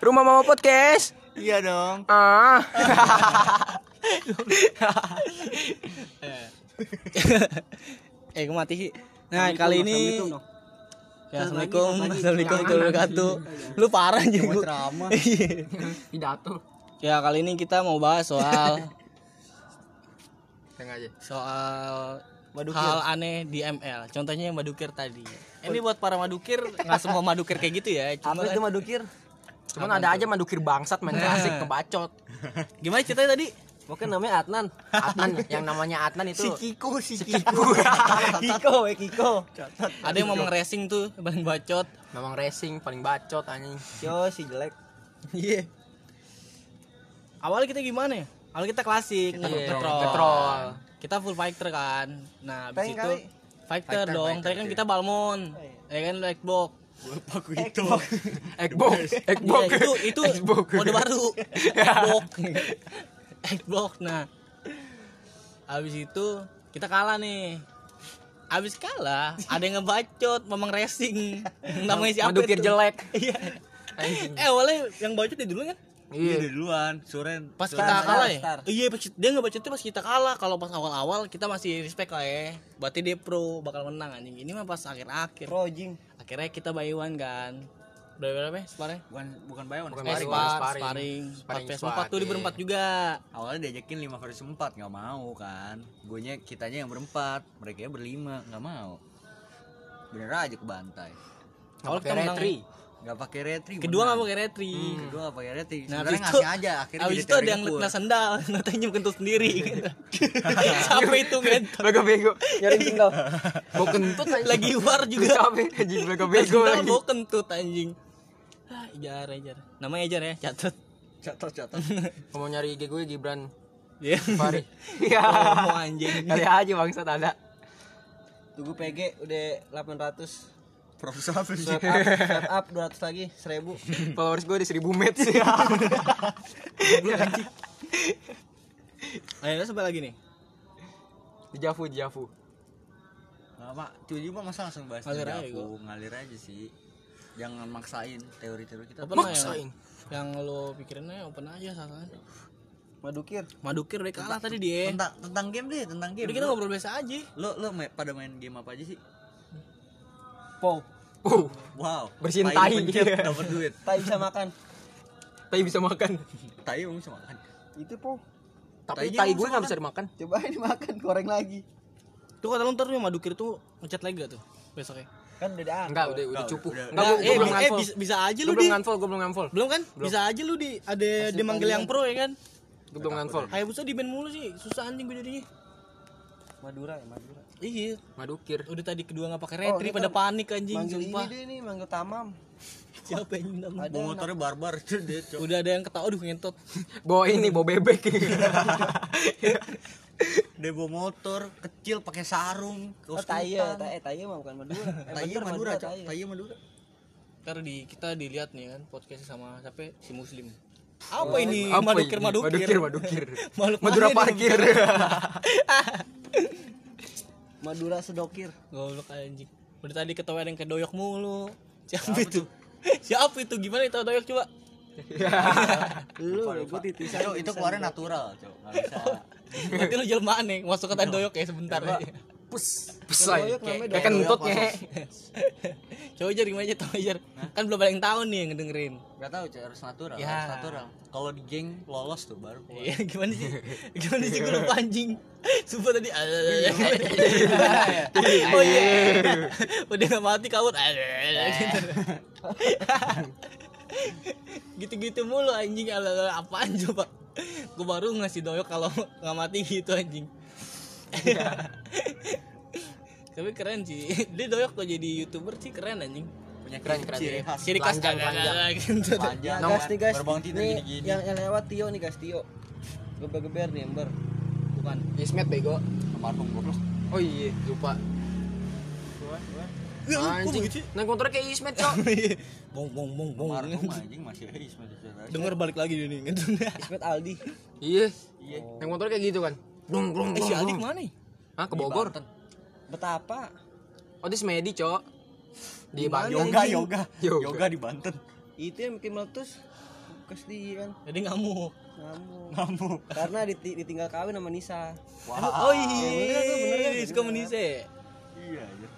Rumah Mama Podcast. Iya dong. Ah. eh gue mati sih nah kali ini ya assalamualaikum assalamualaikum warahmatullahi wabarakatuh lu parah aja Mau gua. ceramah. Iya. Pidato. ya kali ini kita mau bahas soal Tengah aja. soal Madukir. hal aneh di ML contohnya yang madukir tadi ini buat para madukir nggak semua madukir kayak gitu ya cuma Apa itu madukir? Cuman ada aja mandukir bangsat main klasik kebacot. gimana ceritanya tadi Mungkin namanya Adnan. Adnan yang namanya Adnan itu Kiko, si Kiko. Kiko, eh Kiko. ada yang ngomong racing tuh paling bacot Memang racing paling bacot anjing. Yo, si jelek. iya awalnya kita gimana ya awalnya kita klasik Kita nih, petrol. Petrol. kita full fighter kan nah habis itu fighter, Fighter, dong fighter, tadi kan iya. kita balmon ya kan black box Paku itu. Xbox, Xbox. Itu itu Xbox. mode baru Xbox Xbox nah habis itu kita kalah nih habis kalah ada yang ngebacot memang racing namanya siapa Madukir itu? jelek. iya Anjing. eh awalnya yang bacot di dulu kan Iya. duluan, Suren. pas Suren. kita kalah ya Star. iya pas dia nggak bacotnya pas kita kalah kalau pas awal-awal kita masih respect lah ya berarti dia pro bakal menang anjing ini mah pas akhir-akhir Pro jing. Akhirnya kita buy one kan berapa berapa ya sparring Bukan bukan Bayon. Bukan eh Sparring, spar sparring. sparring squad, empat tuh di iya. berempat juga Awalnya diajakin 5 versus 4 nggak mau kan. Guanya kitanya yang berempat, mereka berlima nggak mau. Bener aja kebantai. awal pakai kita menang retri. Nggak pakai retri. kedua nggak pakai retri Kedua nggak pakai retri. Nah, Sebenarnya itu, ngasih aja akhirnya jadi itu ada yang kena sendal, katanya kentut sendiri. gitu. Siapa itu ngentot? Bego bego. Nyari tinggal. Bau kentut anjing. Lagi war juga. Capek anjing bego bego Sendal lagi. bawa kentut anjing. Ah, Ejar, ejar. Namanya ejar ya, catat. Catat catat. Mau nyari IG gue Gibran Ya. Fari. Iya. Mau anjing. Kali aja bangsat ada. Tunggu PG udah 800 Profesor apa sih? Swipe up, swipe up 200 lagi 1000 Followers gue di 1000 match. Ayo, sampai lagi nih. Di Javu, di Javu. Mak. Cuy juga masa langsung bahas Ngalir aja Javu. Ngalir aja sih. Jangan maksain teori-teori kita. Open Maksain. ya. Yang lo pikirin aja open aja sasaran. Madukir Madukir udah kalah tadi dia. Tentang tentang game deh, tentang game. Jadi kita ngobrol biasa aja. Lo lo pada main game apa aja sih? Po Uh, Wow. Bersihin Tai tai. pencet, dapat duit. Tak bisa makan tai bisa makan. Tai emang bisa makan. Itu po Tapi Tai tai gue nggak bisa dimakan. Coba ini makan goreng lagi Tuh kata lu ntar nih Madukir tuh ngecat lagi gak tuh besoknya? Kan udah ada Enggak, udah udah cupu. Enggak, gue eh, belum eh, nganfol. bisa, bisa aja lu belum di nganfol, gue belum nganfol. belum kan bisa aja lu di ada dimanggil yang pro ya kan Gue belum nganfol. kayak busa di band mulu sih susah anjing gue jadinya Madura ya Madura iya Madukir. udah tadi kedua nggak pakai Oh, retri ini pada kan panik anjing Manggil ini sumpah deh nih Manggil Tamam siapa yang nama Ada Bawa motornya barbar dia, Cok. udah ada yang ketawa aduh ngentot Bawa ini, bawa bebek. Dia bawa motor kecil pakai sarung, Oh kaos Taya. Taya Taya mah bukan Madura Eh, bener, Madura, Cok. Taya. Tai Madura. ntar di kita dilihat nih kan podcastnya sama siapa si muslim apa ini Apa madukir ini? madukir Madukir, madukir. Makhluk Madura parkir. Madura Sedokir. Goblok anjing. Udah tadi ketawa yang kedoyok mulu. Siapa itu? siapa itu? Gimana itu doyok coba? Lu gue titisan Cok, itu keluarnya natural, Cok. Enggak bisa. berarti lu jelmaan nih masuk ke doyok ya sebentar aja Pus, pusay. Doyok Kayak namanya kayak kentut nge. coba jar gimana aja tahu jar? Kan belum ada yang tahu nih yang ngedengerin. Enggak tahu, Cok, harus natural, Ya. harus natural. Kalau di geng lolos tuh baru keluar. Iya gimana sih? Gimana sih? Gue lupa anjing. Sumpah tadi oh iya. Udah nggak mati kawut gitu-gitu mulu anjing. Apaan coba? Gue baru ngasih doyok kalau nggak mati gitu anjing tapi keren sih dia doyok kok jadi youtuber sih keren anjing Punya Keren, keren. ciri khas. ciri khas Telanjang, kagak telanjang. gitu Panjang. Nah, nih guys Baru bangun tidur Nih gini-gini. yang, yang lewat Tio nih guys Tio Geber-geber nih ember bukan Ismet bego. Almarhum goblok. Oh iya, lupa. Anjing. Naik motornya kayak Ismet, Cok. bong bong bong bong Almarhum anjing masih Is masih saudara. denger balik lagi nih gitu Ismet Aldi Iya. Iya. Naik motor kayak gitu kan. Blung blung. eh si blung, Aldik blung. mana nih Hah, ke Bogor. Banten. Betapa Oh, di Semedi, Cok. Di Di? Bandung. Yoga, yoga. Yoga. Yoga di Banten. itu yang bikin meletus bekas dia kan Jadi ngamuk. ngamuk ngamuk karena diti- ditinggal kawin sama Nisa Oh iya, bener kan, bener kan? suka menise. iya aja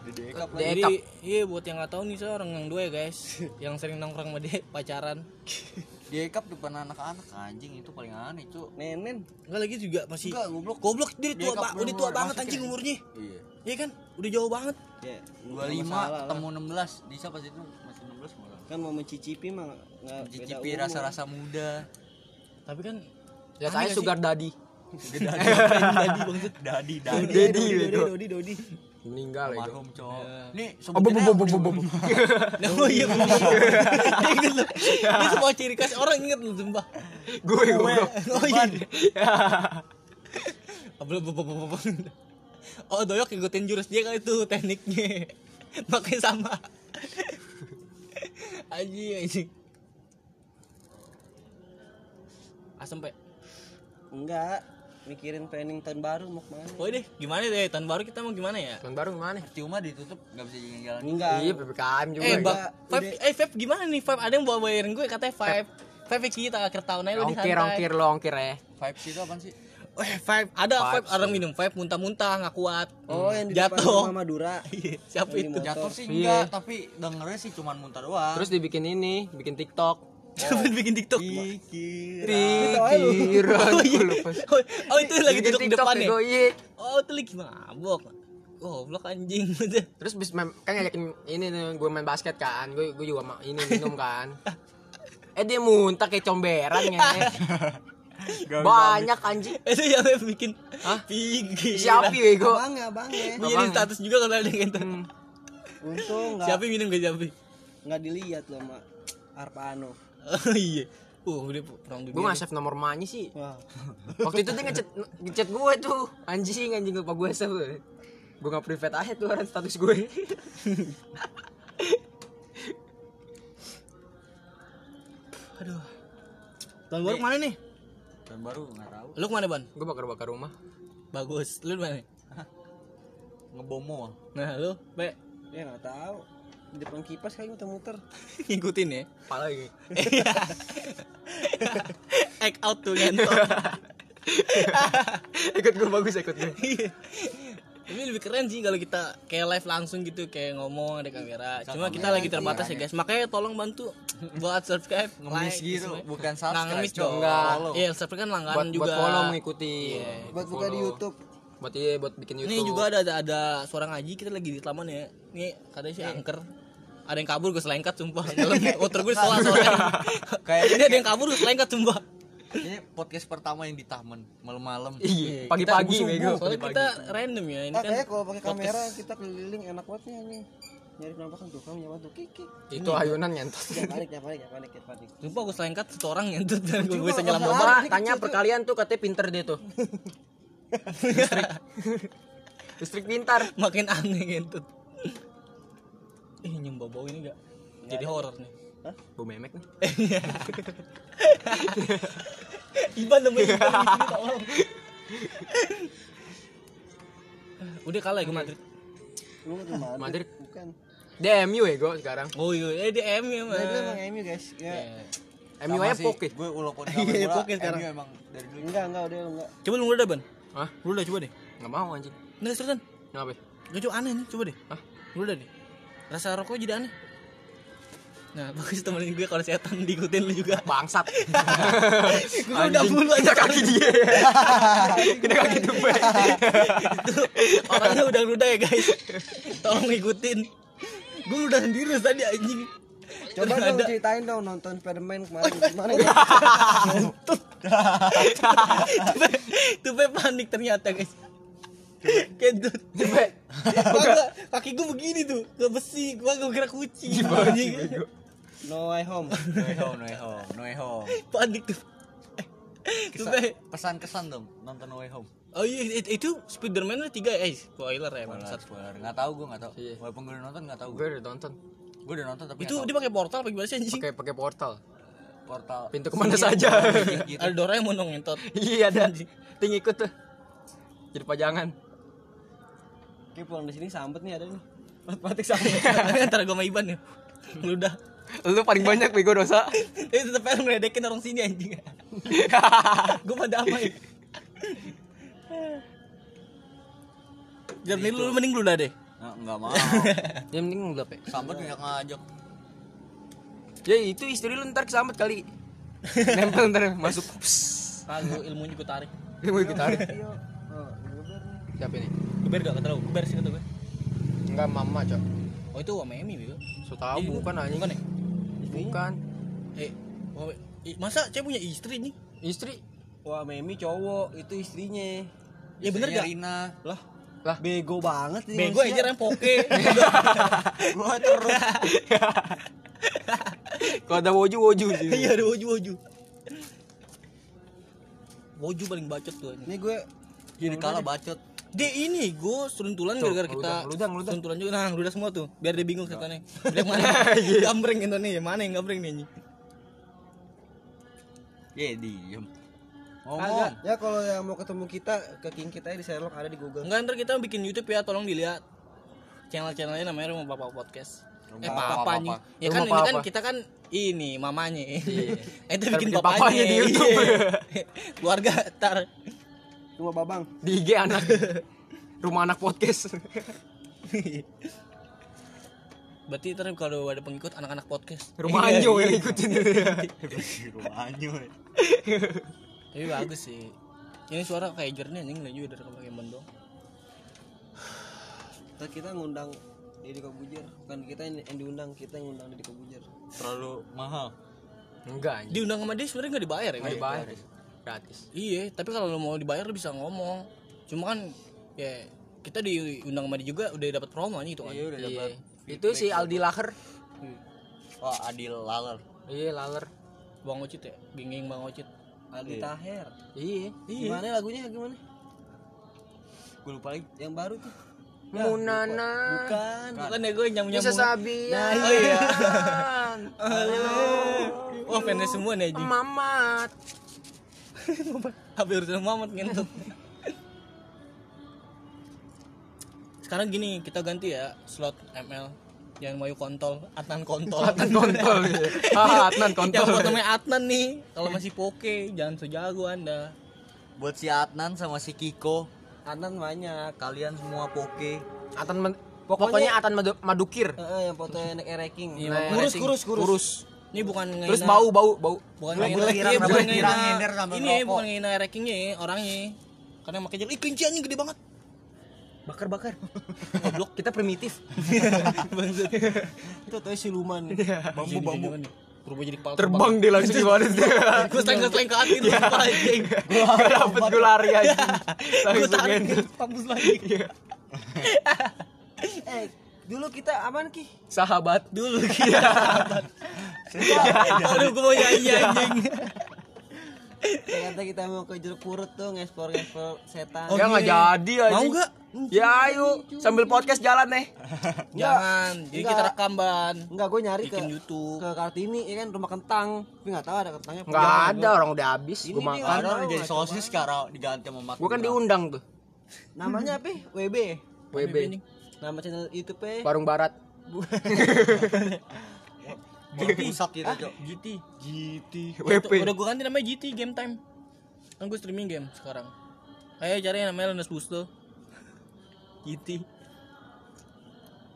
di dekap Di- Jadi iya buat yang nggak tahu nih saya orang yang dua ya guys, yang sering nongkrong sama dia pacaran. di dekap depan anak-anak anjing itu paling aneh cu nenen Enggak lagi juga masih Enggak, goblok. Goblok dia tua, ba- udah tua banget anjing ya. umurnya. iya Iya kan? Udah jauh banget. ya dua nggak lima masalah lah. ketemu enam belas Disa pas itu masih enam belas malah kan mau mencicipi mah nggak beda cicipi umur. rasa-rasa muda Tapi kan Ya saya sugar daddy. tadi bangsat. dadi Dodi, dadi Dodi, Dodi, bego. Dodi, Dodi. Meninggal ya. almarhum cowok Ya. nih Oh, bu, bu, sebutin bu, bu, bu, bu. Oh iya inget loh. Dia semua ciri khas orang inget loh sumpah. Gue gue. Oh iya. Abel bu- bu- bu- bu- bu. Oh doyok ikutin jurus dia kali itu tekniknya. Makanya sama. Anjing anjing. Asem pe. enggak mikirin planning tahun baru mau ke mana Oh deh, gimana deh tahun baru kita mau gimana ya? Tahun baru gimana? cuma ditutup nggak bisa jalan-jalan enggak Iya PPKM juga. Eh, bang, Five, eh Five gimana nih Five? Ada yang bawa bayarin gue katanya Five. Five kita akhir tahun aja lo di ongkir ongkir lo ongkir ya. vibes itu apaan sih Eh, Five, ada Five Five orang minum Five muntah-muntah nggak kuat. oh yang di Jatuh. rumah Madura Iya, Siapa itu? jatuh sih Iya. enggak tapi dengernya sih cuman muntah doang Terus dibikin ini, bikin TikTok. Siapa yang bikin TikTok? Pikiran. Oh, iya. Oh, oh, itu lagi Bikin duduk di TikTok depan ya? Oh, itu lagi mabok. Oh, blok anjing. Terus bis mem- kan ngajakin ini nih gue main basket kan, gue gue juga ma- ini minum kan. Eh dia muntah kayak comberan ya. Banyak anjing. itu yang bikin Hah? Pikir. Siapa bego? abangnya abangnya Gue jadi status juga kalau ada yang gitu. untung nggak Siapa minum gak siapa? nggak dilihat loh sama Arpano Oh iya. Uh, udah perang dunia. Gue nggak save nomor emaknya sih. wah Waktu itu dia ngechat ngechat gue tuh anjing anjing lupa gue save. Gue nggak private aja tuh orang status gue. Aduh. Tahun baru mana nih? tahun baru nggak tahu Lu ke mana, Ban? gue bakar bakar rumah. Bagus. Lu di mana? ngebomo Nah, lu, Be, ya nggak tahu di depan kipas kayak muter-muter ngikutin ya. Apa lagi? Act out tuh ngentot. ikut gue bagus ikut gue. Iya. Ini lebih keren sih kalau kita kayak live langsung gitu kayak ngomong ada kamera. Cuma kita lagi terbatas ya guys. Makanya tolong bantu buat subscribe, ngemis like, gitu semua. bukan subscribe ngemis Cok. dong. Enggak. Iya, subscribe kan langganan Buat juga. buat follow mengikuti. buat buka di YouTube Buat iya buat bikin YouTube. Ini juga ada ada, ada suara ngaji kita lagi di taman ya. Nih katanya sih angker. Ada yang kabur gue selengkat sumpah. Dalam motor gue salah soalnya. Kayak- ini ada yang kabur gue selengkat sumpah. ini podcast pertama yang di taman malam-malam Iya, pagi-pagi bego. Soalnya kita random ya. Ini ah kan kayak kalau pakai kamera kita keliling enak banget nih ini nyari penampakan tuh kamu nyaman tuh kiki Itu ayunan nyentot. jangan panik jangan panik jangan panik jangan panik Sumpah gue selengkat satu orang ngentut dan gue bisa nyelam lomba. Tanya perkalian tuh katanya pinter dia tuh. Listrik. Listrik pintar. Makin aneh ngentut. Ih nyium bau ini gak? Jadi horor nih. Bu memek nih. Iban namanya Iban di sini, tolong. Udah kalah ya ke Madrid. lu ke Madrid Madrid. bukan DMU ya gue sekarang. Oh iya, eh di M ya mah. nah, itu emang MU guys ya MU Sama aja poke. gue walaupun Iya, gak poke sekarang. MU emang dari dulu enggak enggak udah enggak Coba lu udah ban. Hah? Lu udah coba deh. Nggak mau anjing. Nggak seriusan. Kenapa? Gak coba aneh nih, coba deh. Hah? Lu udah deh. Rasa rokok jadi aneh. Nah, bagus temenin gue kalau setan diikutin lu juga. Bangsat. Gue udah bulu aja kaki dia. Kita kaki tumpah. itu orangnya udah ludah ya guys tolong ngikutin gue udah sendiri tadi anjing coba dong ada- ceritain dong nonton Spiderman kemarin gimana ya tupe panik ternyata guys kentut. Kagak, kaki gue begini tuh. Ke besi gue gak kira kucing. Anjing. No Way Home no way home no way home no way home. Panik tuh. Tupe pesan-kesan dong nonton no way home. Oh iya it- itu Spiderman ada tiga eh spoiler ya spoiler spoiler. Nggak tahu gue nggak tahu. Iya. walaupun gue udah nonton nggak tahu Gue udah nonton. gue udah nonton tapi itu dia pakai portal apa gimana sih anjing? Pakai pakai portal. portal. Pintu ke mana saja. gitu. Ada Doraemon dong ngentot Iya ada. Ting ikut tuh. Jadi pajangan. Oke pulang di sini sambet nih ada nih Matematik sambet antara gue sama Iban ya lu udah Lu paling banyak bego dosa. Eh tetep aja ngeredekin orang sini anjing. Gue pada damai. Jam ini lu mending lu dah deh. Nah, enggak mau. Ya mending ngelap ya. Sambat nggak ngajak. Ya itu istri lu ntar kesambet kali. Nempel ntar masuk. Kagak ilmunya gue tarik. Mau ikut tarik. Iya. Oh, ngeber nih. Siapa ini? Geber gak kata lu? Geber sih kata gue. Enggak mama, Cok. Oh itu sama Emi bego. So tahu bukan anjing. Bukan ya? Bukan. Eh, i- masa cewek punya istri nih? Istri. Wah, Memi cowok, itu istrinya. Ya bener gak? Rina. Lah, Lah. bego banget ini Bego manusia. aja yang poke. Gua terus. Kalau ada woju woju sih. Iya ada woju woju. Woju paling bacot tuh. Ini gue Jadi kalah bacot. Dia ini gue seruntulan gara-gara kita ludang, ludang, ludang. seruntulan juga nah ludah semua tuh biar dia bingung setannya biar mana gambreng itu nih mana yang gambreng nih. Ya diem. Ngomong. Ya kalau yang mau ketemu kita ke King kita di Sherlock ada di Google. enggak ntar kita bikin YouTube ya tolong dilihat channel-channelnya namanya Rumah Papa Podcast eh Rumah papa Papa. anjing ya kan Rumah ini kan Papa. kita kan ini mamanya Iya. Eh, itu bikin bikin bapaknya, papanya di YouTube. Iya. keluarga tar Cuma Babang. Di IG anak. Rumah anak podcast. berarti ntar kalau ada pengikut anak-anak podcast Rumah Iya, Anjo yang ikutin. Ruanyo. tapi bagus sih ini suara kayak jernih anjing nggak juga dari pakai doang Ntar kita ngundang Deddy Kobujer. Bukan kita yang yang diundang, kita yang ngundang Deddy Kobujer. Terlalu mahal. Enggak anjing. diundang sama dia sebenarnya nggak dibayar ya Nggak dibayar. Gratis. Iya, tapi kalau lo mau dibayar lo bisa ngomong. Cuma kan ya kita diundang sama dia juga udah dapat promo nih itu kan. Iya udah Iya. dapat. Itu si Aldi Laher. Wah Adil Laler. Iya, Laler. Bang Ocit ya, geng-geng Bang Ocit. Aldi Iya. Taher. Iya. Gimana lagunya gimana? Gue lupa lagi. Yang baru tuh. Munana. Bukan. Bukan ya gue nyambung Bisa nyambung. sabian. Nah, Oh iya. Halo. Wah fansnya semua nih. Mamat. Habis urusan Muhammad ngentot. Sekarang gini, kita ganti ya slot ML yang mau kontol, Atnan kontol. Atnan kontol. iya. Ah, Atnan Yang kontol. buat namanya Atnan nih, kalau masih poke jangan sejago Anda. Buat si Adnan sama si Kiko. Anan banyak. Kalian semua poke. Atan men- Pokoknya- pokoknya Atan Madu- Madukir. Heeh, yang foto naik ranking. Iya, Nah, kurus, kurus, kurus, kurus. Ini bukan Terus ngehina- bau bau. Bau. bukan girang, iya, bukan nyender sambil ini bukan ngehina rankingnya orangnya. Karena makanya jadi ih kelinci anjing gede banget. Bakar bakar. goblok. Kita primitif. bangsat Itu tuh siluman. bambu bambu berubah jadi kepala Terbang dia langsung gimana sih? gue seleng seleng ke hati anjing. Gak dapet gue lari aja. gue Langsung kampus lagi. Eh, dulu kita aman ki? Sahabat. dulu kita aduh gue mau nyanyi anjing Ternyata kita mau ke jeruk purut tuh ngeksplor ngeksplor setan. Oh, ya nggak iya. jadi aja. mau gak Ya ayo sambil podcast jalan nih. jangan jadi kita rekam ban Enggak, gue nyari ke bikin YouTube ke Kartini ya kan rumah kentang. Tapi nggak tahu ada kentangnya. Nggak ada orang udah habis. Gue makan. nggak Ada tahu, jadi nggak sosis sekarang diganti sama Mat. Gue kan diundang tuh. Namanya apa? WB. WB. Nama channel YouTube -nya. Warung Barat. pusat gitu, Cok. GT GT. WP. udah gue ganti namanya GT Game Time kan gue streaming game sekarang ayo cari yang namanya Lenes Busto GT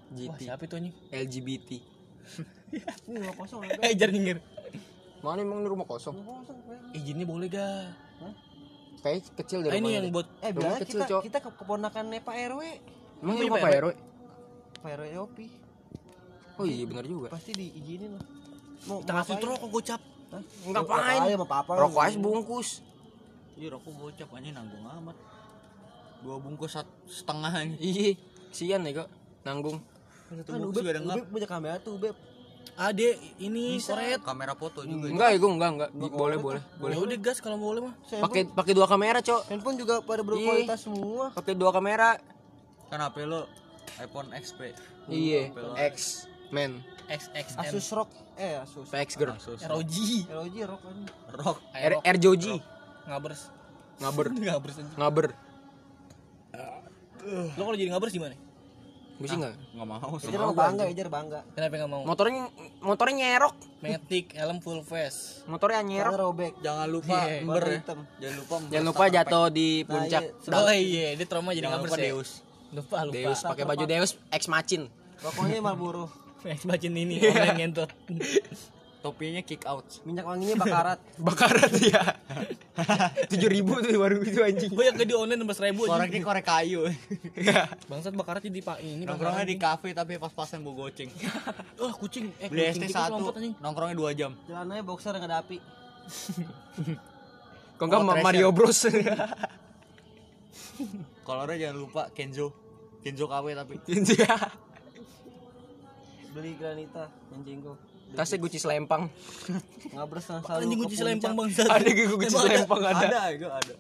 Wah, GT. siapa itu anjing? LGBT. Ini rumah kosong. Eh, jangan nyengir. Mana emang ini rumah kosong? Rumah kosong. Izinnya boleh gak? Kayak kecil Ah, dari ini rumahnya yang buat Eh, bilang kita Cok. kita ke keponakannya Pak RW. Emang rumah Pak RW? RW? Pak RW Yopi. Oh iya benar juga. Pasti diizinin lah. Mau kita kasih tuh rokok gocap. Ngapain? Ngapain? Rokok aja bungkus. Iya rokok gocap aja nanggung amat. Dua bungkus sat- setengah aja. Iya. Sian ya kok. Nanggung. Satu Kan bungkus juga punya kamera tuh, Ubeb. Ah, dia ini koret. Kamera foto juga. Enggak ya gue enggak enggak. Boleh boleh boleh. Ya udah gas kalau boleh mah. Pakai pakai dua kamera, Cok. handphone juga pada berkualitas semua. Pakai dua kamera. Kan HP lo iPhone XP. Iya. X men. XXN. Asus ROG eh Asus. PX girl. Asus. ROG. ROG ROG kan. Rock. R R Joji. Ngabers. Ngaber. Ngabers. Ngaber. Lo kalau jadi ngabers gimana? Gue sih enggak. nggak mau Ejar mah bangga, Ejar bangga. Kenapa nggak mau? Motornya motornya nyerok. Matic, helm full face. Motornya Karena nyerok. robek. jangan lupa Iya, ember ya hitam. jangan lupa Jangan lupa jatuh di puncak. Nah, Oh iya, dia trauma jadi jangan nggak lupa Lupa. Deus pakai baju Deus ex macin. Pokoknya Marlboro. Ex bacin ini orang ngentot. topinya kick out Minyak wanginya bakarat. Bakaran ya. Tujuh ribu tuh baru itu anjing. Gue yang ke di online nembus ribu aja. koreknya korek kayu Bangsat bakarat jadi pak ini. nongkrongnya di kafe tapi pas-pasan bawa goceng Oh kucing. Eh beli kucing ST satu nongkrongnya dua jam Jalannya boxer nggak ada api. Kok enggak Oh. Mario Bros. kolornya jangan lupa Kenzo Kenzo KW tapi Iya. Beli granita anjing gua. Tasnya Gucci selempang. Ngabres selalu. Anjing kunci selempang bangsat. Ada gue Gucci ada? selempang ada. ada gue ada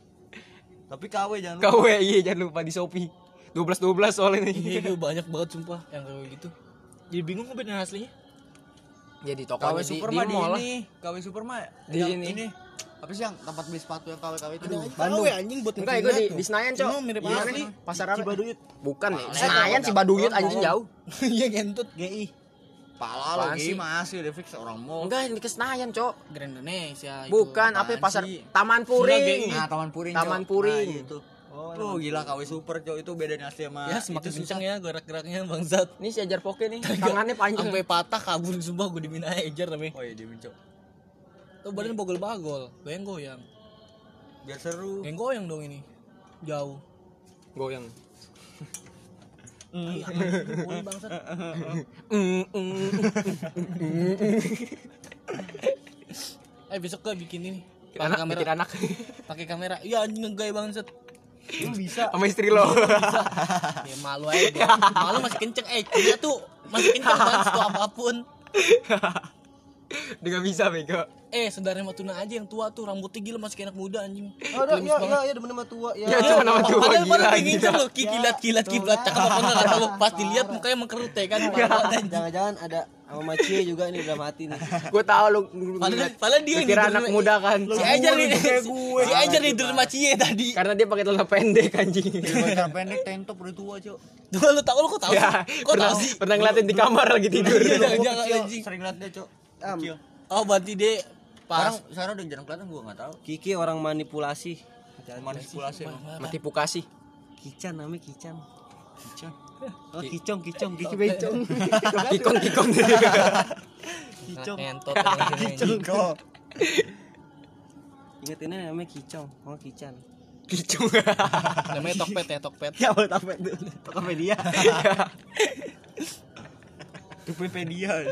tapi KW jangan lupa KW iya jangan lupa di Shopee. 12 12 soalnya Iya, nih. gue banyak banget sumpah yang kayak gitu. Jadi bingung gue dengan aslinya. Jadi KW tokonya di, Super di mah di mall lah. ini KW Super mah Di yang ini. ini apa sih yang tempat beli sepatu yang KW KW itu Bandung anjing buat Enggak, gue di, di Senayan, Cok. Emang mirip Gimana asli. nih? Pasar apa? Cibaduyut. Bukan nih. Senayan si Baduyut anjing jauh. Iya ngentut. GI. pala lo sih? masih udah fix orang mau Enggak, ini ke Senayan, Cok. Grand Indonesia. itu. Bukan, apa pasar sih? Taman Puring. nah taman puring Taman Cok. Puring. nah, itu Oh, gila KW Super Cok itu bedanya asli sama Ya semakin itu kencang ya gerak-geraknya bangsat. Ini si ajar poke nih, tangannya panjang. Sampai patah kabur sumpah gue dimin ejar namanya. oh iya dia Cok Tuh badan bogol-bagol, goyang-goyang. biar seru Goyang-goyang dong ini. Jauh. Goyang. Iya, bangsat. Eh besok gue bikin ini. Pakai Anak, kamera. bikin anak. Pakai kamera. Iya anjing ngegay bangsat. Lu bisa. Sama istri lo. Ya malu aja gua. Malu masih kenceng. Eh dia tuh masih kenceng banget tuh apa pun. Dia gak bisa, bego. Eh saudaranya Matuna aja yang tua tuh rambutnya gila masih kayak anak muda anjing. Oh, ada, ya, ya, ya, demen sama tua. Ya. Ya, cuma nama tua Padahal gila. padahal ngincer loh, ki kilat kilat kiblat cakep apa enggak kata lu pas dilihat mukanya mengkerut ya kan. Jangan-jangan ada sama Macie juga nih udah mati nih. Gue tahu lu. Padahal, padahal dia kira anak tidur- muda kan. Si Ajar nih, si Ajar nih tidur sama Cie tadi. Karena dia pakai celana pendek anjing. Pacar pendek tank top udah tua Cok Tuh lu tahu lu kok tahu? Ya? Kok tahu sih? pernah ngeliatin di kamar lagi tidur. Iya, jangan Gua jangan kecil, anjing. sering liat dia Cok Kecil. Oh, berarti dia pas sekarang udah jarang kelihatan gua nggak tahu Kiki orang manipulasi. manipulasi Manipulasi. Kican namanya Kican. Kicau. Oh, kicong, kicong, kiki becong. Kikon kikon. Kicong. Kicau. Ingat ini namanya kicong, oh kican. Kicung. Namanya Tokpet ya, Tokpet. Ya, apa itu? Tokopedia. Tokopedia.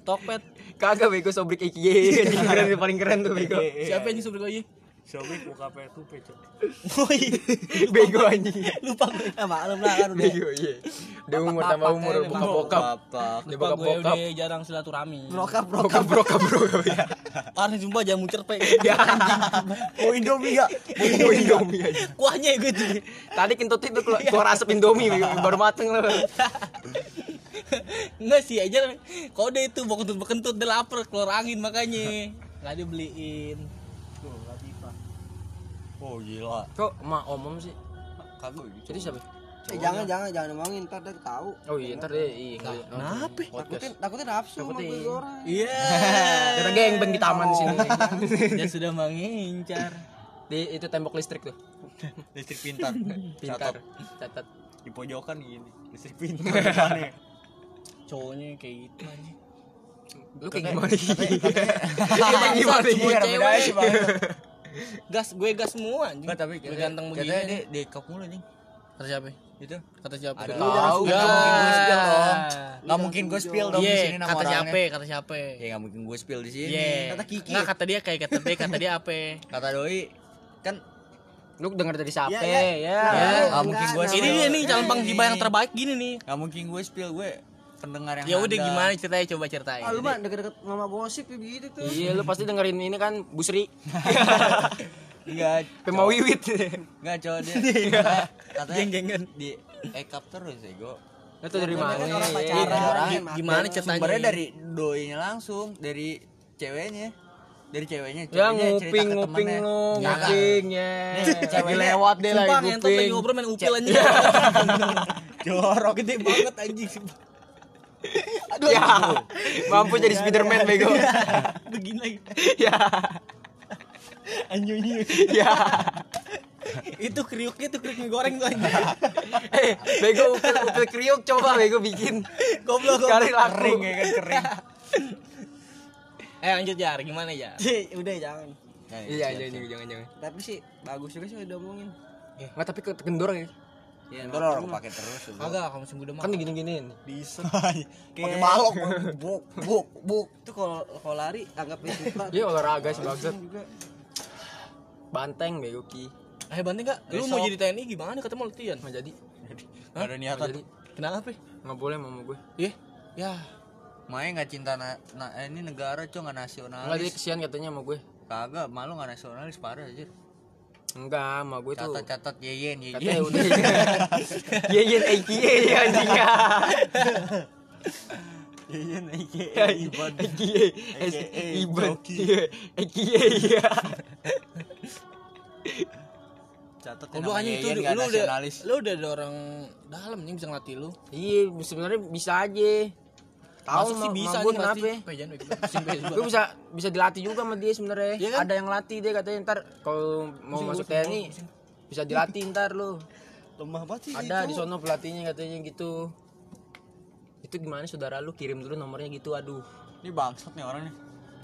Tokpet. Kagak bego sobrik. Anjing keren paling keren tuh bego. Siapa yang suruh lagi? Sobek buka PRT Cok. Woi, Bego anjing. lupa gue. Ah, maklum lah kan udah. Bego iya. Udah umur tambah umur bokap bokap. Dia Lupa bokap udah jarang silaturahmi. Brokap, Bokap brokap. bokap bokap ya. Parah sumpah jamu cerpe. Ya anjing. Oh Indomie ya. Mau Indomie aja. Kuahnya gue tuh. Tadi kentut itu keluar, keluar asap Indomie baru mateng loh. Enggak sih aja kode itu mau kentut bekentut dia lapar keluar angin makanya nggak dibeliin Oh gila. Kok emak omom sih? Kagak gitu. Jadi siapa? Eh, jangan, jangan, jangan ngomongin ntar dia tahu. Oh iya ntar deh. Iya. kenapa Takutin, takutin nafsu sama Takutin. orang. iya Kita gengbeng di taman di sini. dia sudah mengincar Di itu tembok listrik tuh. Listrik pintar. Pintar. Catat. Catat. Di pojokan gini. Listrik pintar. Cowoknya kayak gitu aja Lu kayak gimana? Kayak gimana? semua Iya, cewek gas gue gas semua anjing Enggak tapi Gue ganteng begini Katanya dia di cup mulu nih. kata siapa Itu. kata siapa Ada Tahu. Ya. Nggak mungkin gue spill dong. Nggak mungkin gue spill dong di Iya, sini nama kata siapa kata siapa Ya nggak mungkin gue spill di sini. Iya. Kata Kiki. Nggak kata dia kayak kata dia kata dia apa? Kata doi kan Lu denger dari siapa? Ya, ya. Ya. Ya. nggak mungkin gue Ini nih calon penghiba yang terbaik gini nih. Nggak mungkin gue spill gue pendengar yang Ya udah gimana ceritanya coba ceritain. Ah, lu mah deket-deket mama gosip ya begitu tuh. Iya, lu pasti dengerin ini kan Busri. Enggak. Pema Wiwit. Enggak cowok dia. Katanya Geng-gengan. di ekap terus ya gue. Itu dari mana? Kan Iya. gimana ceritanya? Sumbernya dari doinya langsung, dari ceweknya. Dari ceweknya. Ya nguping ke nguping temennya. lu, Nggak, nguping ya. Lagi lewat deh lagi Sumpah ngentot lagi nguping. ngobrol main upil aja. Jorok. Gede banget anjing. Aduh, Ya, mampu jadi Spiderman bego. begini lagi. Ya, Anjing ya. Itu kriuknya tuh kriuk mie goreng tuh anjing. Eh, bego upil, upil kriuk coba bego bikin. Goblok laku. Kering ya kan kering. Eh lanjut Jar, gimana ya? udah jangan Iya, jangan jangan jangan. tapi sih bagus juga sih udah omongin Enggak tapi ke- kendor ya. Ya Ntar orang pakai terus. Agak kamu sembuh demam. Kan digini-giniin. bisa Pakai balok. buk buk buk itu kalau kalau lari anggapnya supra Iya olahraga sih juga Banteng bego ki. Eh banting gak? Lu mau jadi TNI gimana katanya mau latihan? Nggak jadi. Gak ada Nggak niatan. Kenapa? Nggak boleh mama gue. Iya. Ya. Main nggak cinta na, na- eh, ini negara nggak Enggak dia nasionalis. kesian katanya sama gue. Kagak, malu nggak nasionalis parah aja. Enggak, sama gue tuh. Catat-catat yeyen Katanya yeyen. udah. Iya AKA ya anjing ya. Yeyen AKA Iban. Iban. Iya, AKA ya. Catat Kalau anjing itu lu nggak udah lu udah ada orang dalam nih bisa ngelatih lu. Iya, sebenarnya bisa aja. Tahu sih bisa gue nih kenapa? gue bisa bisa dilatih juga sama dia sebenarnya. Iya kan? Ada yang latih dia katanya ntar kalau mau masuk TNI bisa dilatih ntar lu. lemah banget sih Ada di sono pelatihnya katanya gitu. Itu gimana saudara lu kirim dulu nomornya gitu aduh. Ini bangsat nih orang nih.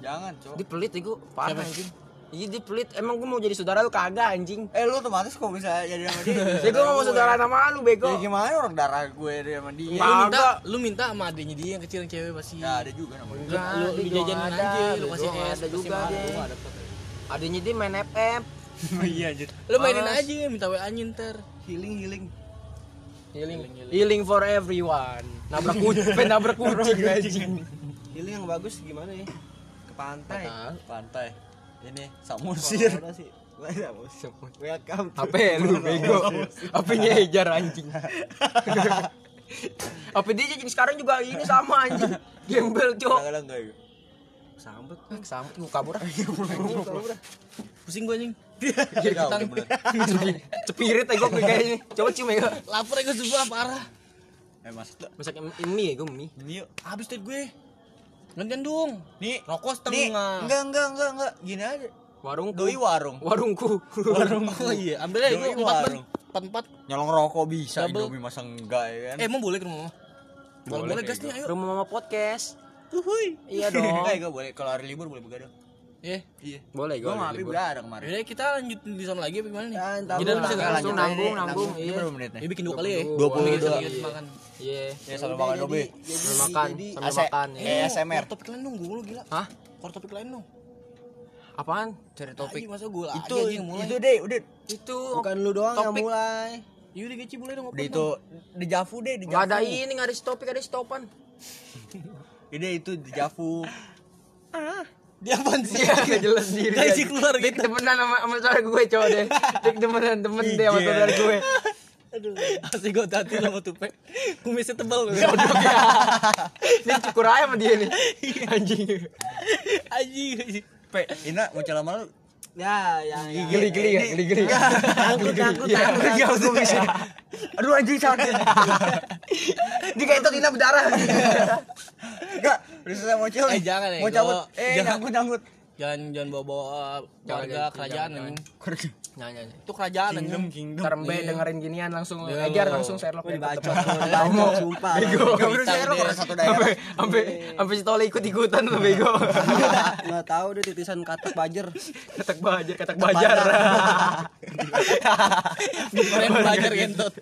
Jangan, cok. Dia pelit ya gue parah anjing. Iya dia pelit. Emang gue mau jadi saudara lu kagak anjing. Eh lu otomatis kok bisa jadi sama dia? Ya gue gak mau saudara sama lu bego. Ya gimana orang darah gue dia sama dia? Lu minta, lu minta sama adiknya dia yang kecil yang cewek pasti. Ya ada juga namanya. Enggak, Lu- dijajanin juga aja, ada, lu kasih es, ada pasti juga dia. Ada. Adanya dia main FF. Iya anjir. Lu mainin aja minta WA-nya ntar. healing healing Healing, healing for everyone. Nabrak kucing, nabrak kucing anjing. healing yang bagus gimana ya ke pantai Tahu. Pantai. Ini sih welcome to Apa ya lu bego? Apanya ejar anjing. Apa dia jadi sekarang juga ini sama anjing. Gembel, Cok. Kadang enggak ya. sambet Sama gua kabur ah. Pusing gue anjing. Iya, udah bener. Cepirit ya gua kayak ini. Coba cium ya. gua. Lapar ya gue sumpah parah. Eh Mas, Masak mie ya gua mie. ini yuk. Habis duit gue. Dong. Nih, Rokok nih, setengah. enggak enggak enggak enggak. Gini aja. Warungku. Doi warung. Warungku. Warung. Oh iya, ambil aja gue empat warung. empat empat. Nyolong rokok bisa, Double. Indomie masa enggak ya kan? Eh emang boleh ke rumah? Boleh, boleh gas nih, ayo. Rumah mama podcast. Uhuy. Iya dong. Eh, boleh kalau hari libur boleh begadang. Iya. Iya. Boleh Gue gua. sama Api libur. begadang kemarin. Yaudah kita lanjut di sana lagi apa gimana nih? Ya, ntar Kita bisa Langsung nanggung. Ini Iya. berapa menit nih? Ya bikin dua kali ya. 22. Kita Dua. lanjut makan. Iya. Ya sambil makan dobe. Sambil makan, sambil AC makan. Eh, Iya. ASMR. Keluar topik lain dong, gue lu gila. Hah? Keluar topik lain dong. Apaan? Cari topik. Lagi, masa gue Itu aja yang mulai. itu deh, udah Itu bukan lu doang yang Topik. mulai Yaudah Geci boleh dong. Udah itu di Javu deh, di Gak Javu. ada ini, gak ada topik, ada stopan. Udah itu di Javu. Dia apaan sih? Iya, gak jelas diri. Sih keluar Dia gitu. ketemenan sama, sama saudara gue, cowok deh. Dia ketemenan temen deh sama Iya. saudara gue. Aduh. Asli gue hati lo sama tupe. Kumisnya tebal loh. Ini cukur aja sama dia nih. Anjing. Anjing. anjing. Pe, Ina mau celah malu. ya Geli-geli ya, geli-geli. angkut angkut Iya, angkut, iya, angkut. gue bisa. Aduh anjing sakit. Dia kayak itu Tina berdarah. Enggak, mau celah. Eh, jangan ya, Mau cabut. Eh, jangan. nyangkut nyangkut. Jangan jangan Jangan, warga jangan, kerajaan. Nyanyi aja. Itu kerajaan Kingdom, kingdom. Ntar Mbe Iya. dengerin ginian langsung Iya, Ejar lo. langsung Sherlock dibacot gua dibacot sumpah Bego. Share deh. orang satu daerah. Sampai sampai sampai si Tole ikut ikutan lo bego. nggak tahu deh titisan katak bajer Katak bajar, katak bajar. Keren belajar gentot.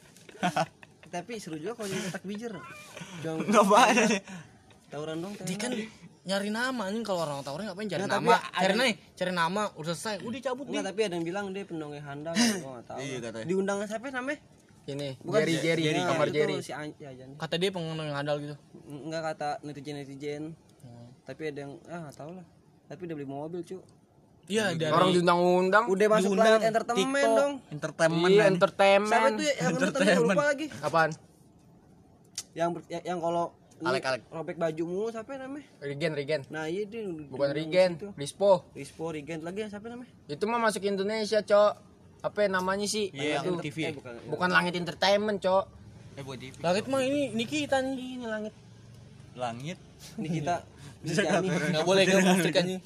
tapi seru juga kalau jadi katak bijer jangan Enggak apa tawuran dong Dia kan nyari nama anjing kalau orang tawuran ngapain cari Nggak, tapi nama? ada- Cari nih, cari nama udah selesai. Udah cabut nih. Enggak, tapi ada yang bilang dia pendongeng handal gua enggak tahu. Iya, katanya. Diundang siapa namanya? Ini Bukan, Jerry Jerry Jerry, kamar itu Jerry. Si An- ya. Kata dia pengen yang handal gitu. Enggak kata netizen-netizen. Tapi ada yang ah enggak tahu lah. Tapi udah beli mobil, cu. Iya, dari Orang diundang-undang. Udah masuk Diundang, planet entertainment TikTok. dong. Entertainment. Iya, entertainment. Siapa tuh ya yang gua lupa lagi. Apaan? Yang ber- yang, yang kalau Alek, alek. robek baju mulu siapa namanya? Regen, Regen. Nah, iya dia Bukan Regen, Itu. Lispo. Rispo Regen lagi yang siapa namanya? Itu mah masuk Indonesia, Cok. Apa namanya sih? Iya, Itu. TV. Eh, bukan. Bukan Langit Entertainment, Cok. Eh buat TV. Langit mah ini ini kita nih. Ini langit. Langit. Ini kita. Ini Enggak boleh gak musik anjing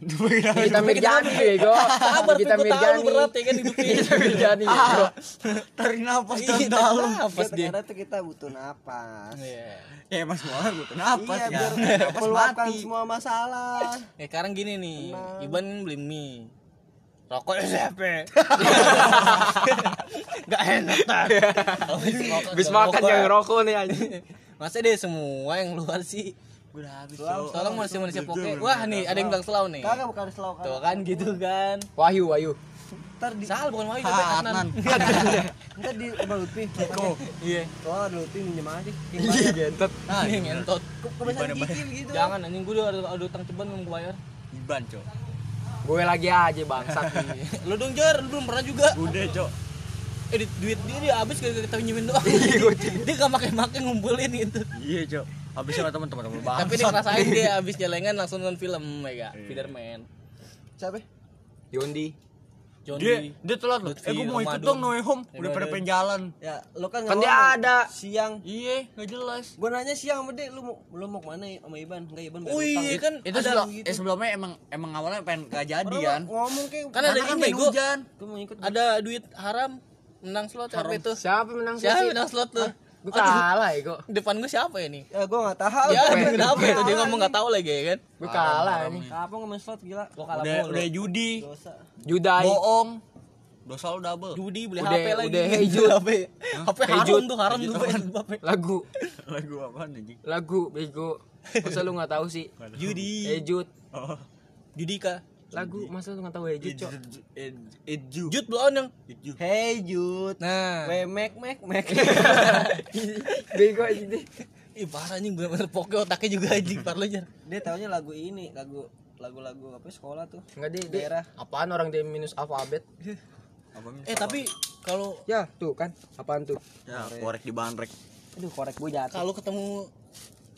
paru. Kita Mirjani bego. Sabar Kita Mirjani. berat ya kan hidupnya. Kita Mirjani bego. Tarik napas Iya, Napas dia. Karena tuh kita butuh napas. Iya. Ya semua orang butuh napas iya, ya. biar mati. semua masalah. Ya sekarang gini nih, Iban beli mie. Rokoknya siapa? Gak enak tak. Habis makan yang rokok nih anjing. Masa deh semua yang luar sih? Udah habis. Selalu. Cok. Tolong manusia manusia poke. Wah nih ada yang bilang selau nih. Kagak bukan slow Tuh kan gitu kan. Wahyu, Wahyu. Ntar di Sal bukan Wahyu Ah, tapi Adnan. Adnan. ntar di rumah Lutfi. Kok. Iya. Oh, ada Lutfi minjem aja. Iya, gentot. Nah, ini ngentot. Kebiasaan Kiki begitu. Jangan anjing gue udah ada utang ceban belum gue bayar. Iban, Cok. Gue lagi aja bangsat. Lu dong Jar, lu belum pernah juga. Udah, Cok. Eh duit dia dia habis gara-gara kita pinjemin doang. dia gak makai-makai ngumpulin gitu. Iya, Cok. Habis sama teman-teman teman Tapi dia ngerasain dia habis jelengan langsung nonton film ya, Spiderman. Siapa? Yondi. Johnny. Dia dia telat loh. Eh, gua mau ikut dong No Way Home. Ya, Udah pada pengen jalan. Ya, lo kan Kan nggak dia ada. siang. Iya, enggak jelas. Gua nanya siang sama dia, lu mau lu mau ke mana ya sama Iban? Enggak Iban Oh iya kan Itu ada sebelum, gitu. eh sebelumnya emang emang awalnya pengen gak jadi kan. ngomong kayak kan ada kan ini gue hujan. gua mau ikut. ada duit haram menang slot apa itu Siapa menang siapa sih? menang slot tuh Gue kalah ya kok. depan gue siapa ya nih Ya gua enggak tahu. ya kenapa itu dia ngomong nggak tahu lagi ya kan Gue kalah ini. Apa ngomong slot gila? gua kalah Udah mulu udah judi, Dosa. Judai. bohong. Dosa lu double. judi beli Udah- HP lagi udah hejut. HP HP haram tuh haram tuh HP Lagu. Lagu apaan anjing? Lagu bego. Masa lu nggak tahu sih? judi Ejut. Oh. judika Lagu masa lu nggak tahu Ejut, Cok? Eju. jud belum yang. Hey Jud. nah We mek mek mek. Bego aja deh. ih parah anjing bener-bener poke otaknya juga anjing parah aja dia taunya lagu ini, lagu lagu-lagu apa sekolah tuh. Enggak deh, Daerah. Apaan orang dia minus alfabet? Eh tapi kalau Ya, tuh kan. Apaan tuh? Ya, korek di bandrek. Aduh, korek gue jatuh. kalau ketemu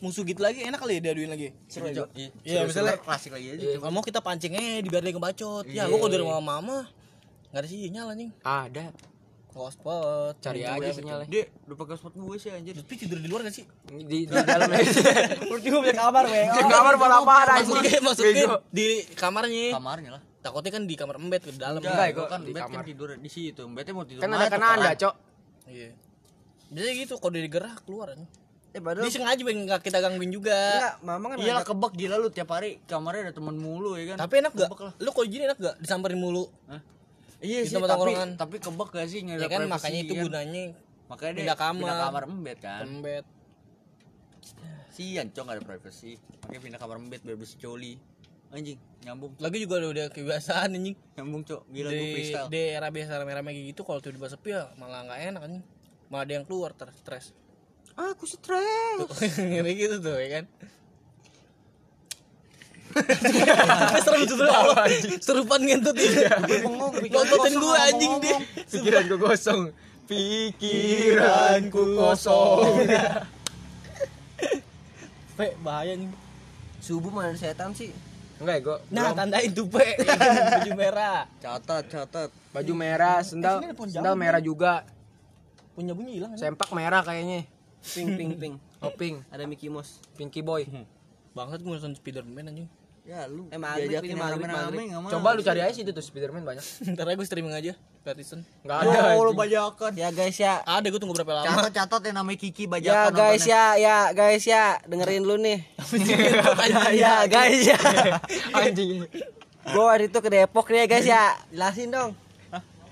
musuh gitu lagi enak kali ya diaduin lagi Seru ya, Jok. Iya, misalnya klasik lagi aja. Iya. Kalau mau kita pancing eh di biar dia ngebacot. Ya, Iya. gua kalau dari mama mama nggak ada sinyal anjing. Ada. Hotspot. Cari Pintu aja sinyalnya. Dia udah pakai spot gue sih anjir. Lutfi tidur di luar gak sih? Di, di dalam aja. Lu juga punya kabar, we. Di kamar malah apa Maksudnya, maksudnya di kamarnya. Kamarnya lah. Takutnya kan di kamar embet ke dalam. Enggak, gue gua kan di kan kamar. tidur di situ. Bednya mau tidur Kan ada tuh, kan anda, Pak? Cok. Iya. Biasanya gitu kalau dia digerak keluar anjing. Eh, padahal Dia sengaja pengen nggak kita gangguin juga. enggak, mama kan Iyalah kebak gila lu tiap hari kamarnya ada temen mulu ya kan. Tapi enak gak? Kebak lah. Lu kalau gini enak gak? Disamperin mulu. Hah? Iya sih, tapi tapi kebak gak sih nggak ada Ya kan makanya itu kan? gunanya Makanya dia pindah kamar. pindah kamar embed kan. embet. Sian cok gak ada privacy. Makanya pindah kamar embed biar bisa coli. Anjing, nyambung. Lagi juga udah, udah kebiasaan anjing. Nyambung cok. Gila gue di, freestyle. di era biasa rame-rame kayak gitu kalau tiba-tiba sepi ya malah nggak enak kan malah ada yang keluar ter stres Aku stres. ngeri gitu tuh ya kan serem tuh serupan ngentut itu nontonin gue anjing deh Pikiran gue kosong. Pikiranku kosong. pe bahaya nih Subuh mana setan sih? Enggak ya, gue. nah tandain tuh pe yang baju merah Catat, catat. Baju merah, sendal, pohon sendal jambu. merah juga. punya bunyi hilang kan? Sempak merah kayaknya. Pink pink pink. Oh, pink. Ada Mickey Mouse. Pinky boy. bangsat gue nonton Spiderman anjing Ya lu Eh, maghrib ini, maghrib, maghrib. Coba lu cari aja situ tuh Spiderman banyak. ntar aja gue streaming aja gratisan Enggak ada. Oh, lu bajakan. Ya guys ya. ada gue tunggu berapa lama Catat, catat yang namanya Kiki Ya bajakan. guys nontonnya. ya, ya guys ya, dengerin lu nih. ya, Ya guys ya. Anjing. Gua waktu itu ke Depok nih ya guys ya. Jelasin dong.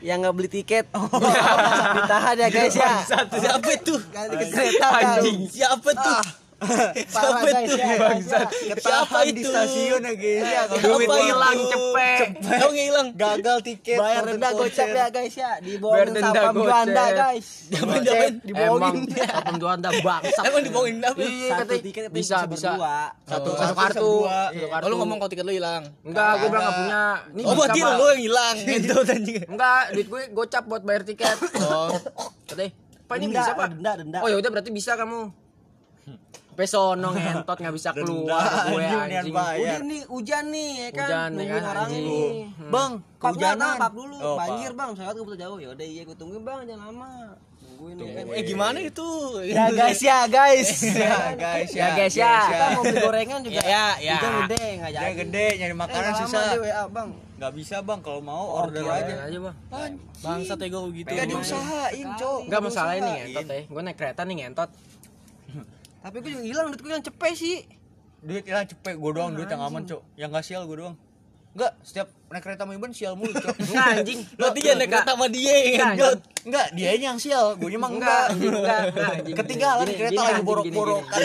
Yang nggak beli tiket. Ditahan ya guys ya. siapa ke kereta Anjing. siapa tuh Parah siapa guys itu ya. ya. Ketahan di itu? stasiun ya guys ya. Duit Apa hilang itu? cepet. Nggak hilang Gagal tiket. Bayar denda gocap ya guys ya. Dibohongin gocap. Juanda guys. Jaman-jaman Emang Dibohongin. apem Juanda bangsat. Emang dibohongin kenapa? Iya, Satu katanya tiket bisa bisa. Satu Oh. satu Satu kartu. Satu lu ngomong kalau tiket lu hilang. Enggak, gue bilang enggak punya. Oh, buat Pak. lu yang hilang. Gitu anjing. Enggak, duit gue gocap buat bayar tiket. Oh, Katanya, Pak ini bisa, Pak. Denda, denda. Oh, ya udah berarti bisa kamu. Apa Sampai sono ngentot nggak bisa keluar gue anjing. Udah nih hujan nih ya kan. Hujan, ya kan, orang anjing. nih. Bang, dulu, pak dulu. Oh, Banjir bang, saya gue jauh. Ya udah iya gue tungguin bang, jangan lama. Tungguin ya kan. Eh gimana itu? Ya guys ya guys. Ya guys, Ya, guys, ya. Kita mau beli gorengan juga. Ya, ya. Hujan gede nggak Dia jadi. gede nyari Eh, makanan susah. bang. Nggak bisa bang, kalau mau order aja. aja bang. Bangsat ya gue gitu. Gak diusahain, cok. Enggak masalah ini ngentot ya. Gue naik kereta nih ngentot. Tapi gue juga hilang duit gue yang cepet sih. Duit hilang cepet, gue doang duit yang aman, cok. Yang gak sial gue doang. Enggak, setiap naik kereta sama Iban sial mulu, cok. Enggak anjing. Berarti dia naik kereta sama dia ya Enggak? Enggak, dia yang sial, gue emang Enggak, enggak. Ketinggalan Gini, kereta lagi borok-borokan.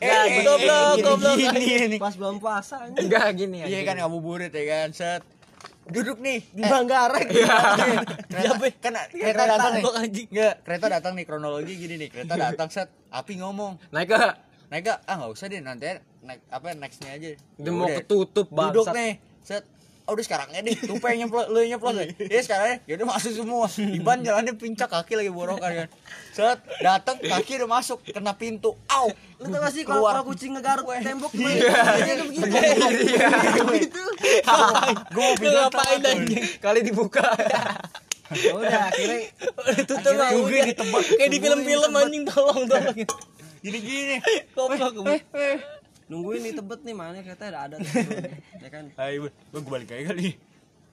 Eh, goblok, goblok. Pas belum puasa. Enggak gini Iya anjing. kan ngabuburit ya kan, set. Duduk nih Di Manggarai. Kereta, kan kereta datang nih. Anjing. Enggak, kereta datang nih kronologi gini nih. Kereta datang set, api ngomong. Naik ke Naik gak? Ah nggak usah deh nanti naik apa nextnya aja. Udah mau ketutup Duduk bangsat. nih. Set. Oh, udah sekarang deh. Tuh pengen nyemplot, lu nyemplot. Ya sekarang ya udah masuk semua. Iban jalannya pincak kaki lagi borokan kan. Set, datang kaki udah masuk kena pintu. Au. Lu tau gak sih kalau kucing ngegaruk tembok gimana? Iya. Iya. Begitu. Gue mau ngapain anjing? Kali dibuka. Ya Udah, akhirnya Udah tutup lah udah. ditebak. Kayak di film-film anjing tolong tolong. Gini-gini. Goblok. Nungguin nih tebet nih mana kereta ada ada ya kan Ayo, gue balik aja kali.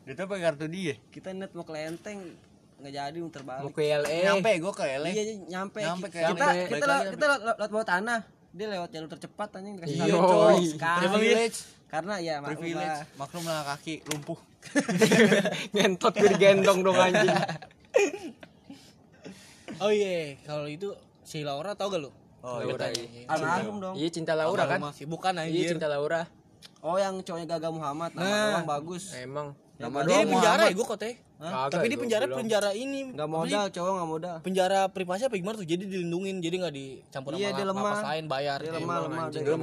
Dia tuh pakai kartu dia. kita net mau ke lenteng nggak jadi muter Mau balik ke LA. Nyampe gue ke LA. iya nyampe, Nyampe ke kita LA. kita lewat kita lewat, lewat bawah tanah dia lewat jalur tercepat anjing dikasih Iya, satu coy. Privilege. karena ya maklum Privilege. lah. Maklum lah kaki lumpuh. Ngentot gue digendong dong anjing. Oh iya, kalau itu si Laura tau gak lu? Oh, iya. iya. almarhum dong Iya cinta Laura kan? Masih bukan Iya anjir. cinta Laura. oh yang cowoknya Gaga Muhammad nama Nah. doang bagus Emang. Nama Dia di penjara ya gue. Kagak, Tapi di penjara penjara ini nggak modal cowok nggak modal penjara privasi apa gimana tuh jadi dilindungin jadi nggak dicampur Iya, sama dia lemah. lapas lain bayar Dia lemah, lemah, mau Gagal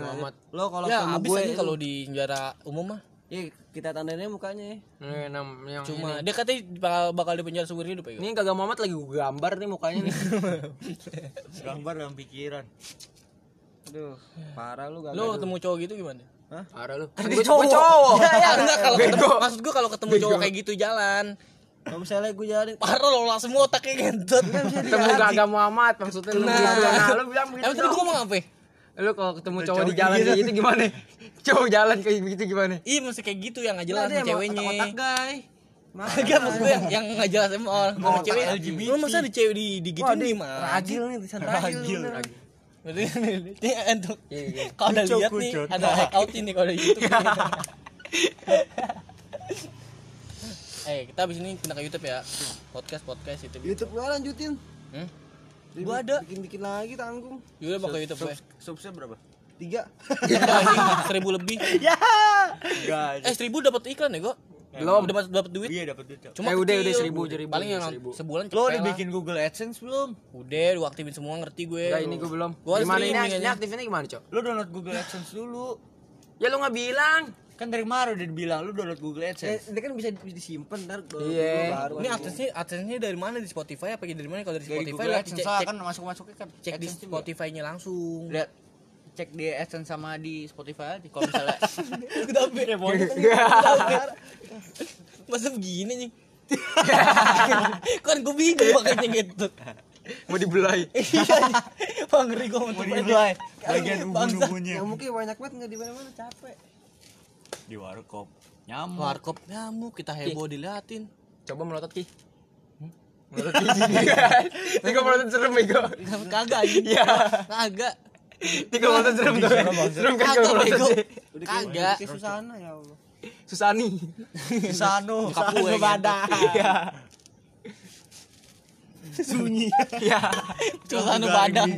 Muhammad. lo kalau ya gue aja kalau di penjara umum mah Iya, kita tandainnya mukanya. Nih, nam, yang cuma ini. dia katanya bakal, bakal di penjara seumur hidup ya Ini Gagal Muhammad lagi gue gambar nih mukanya nih. Gambar dalam pikiran. Aduh, parah lu gak lo ketemu cowok gitu gimana Parah lu. Kan Gue dia cowok. cowok. ya enggak kalau ketemu maksud gue kalau ketemu cowok kayak gitu jalan Kalau misalnya gue jalan parah lo langsung semua otaknya ngentut Ketemu Gagal Muhammad maksudnya lu Nah. gitu. Nah, lu bilang emang begitu. tadi gue ngomong apa ya? Lu kalau ketemu cowok di jalan kayak gitu gimana? Cowok jalan kayak begitu gimana? iya mesti kayak gitu yang nggak jelas sama ceweknya Otak guy. Enggak maksud gue yang, yang nggak jelas sama orang sama cewek LGBT. lu masa ada cewek di digituin gimana Ragil nih, tulisan ragil. Berarti ini untuk Iya, iya. kalau udah lihat nih ada hangout ini kalau di YouTube. eh kita abis ini pindah ke YouTube ya podcast podcast itu. YouTube gua lanjutin. Hmm? Dia Gua ada. Bikin-bikin lagi tanggung. Yaudah mau ke YouTube gue. Subsnya berapa? Tiga. seribu lebih. ya. Eh seribu dapat iklan ya kok? Belum. Dapat dapat duit. Iya dapat duit. Cuma Eh, udah, udah, seribu, seribu, Paling yang seribu. sebulan Lo udah bikin Google AdSense belum? Udah, gua aktifin semua ngerti gue. Enggak ini gue belum. Gua Gimana ini, ini aja. aktifnya gimana, Cok? Lo download Google AdSense dulu. Ya lu nggak bilang. Kan dari kemarin udah dibilang lu download Google AdSense. ini kan bisa disimpan ntar Iya. baru. Ini aksesnya aksesnya dari mana di Spotify apa dari mana kalau dari Dari Spotify Google lah AdSense cek, cek, kan masuk-masuknya kan cek di AdSense. Spotify-nya langsung. Lihat cek di AdSense sama di Spotify aja kalau misalnya Kenapa ya? Masa begini nih? kan gue bingung makanya gitu. Mau dibelai. Iya. Bang gue mau dimulai bagian ubun-ubunnya Yang mungkin banyak banget nggak di mana-mana capek. Di warkop nyamuk Warkop nyamuk kita heboh diliatin. Coba melotot Ki. Melotot Ki. Ini kok melotot serem Bego. Kagak. Iya. Kagak. Ini kok melotot serem tuh. Serem kan Kagak bego. melotot. Kayak Kagak. Susana ya Allah. Susani. di sano Nyokap gue gitu. Iya. sunyi anu Garing badan.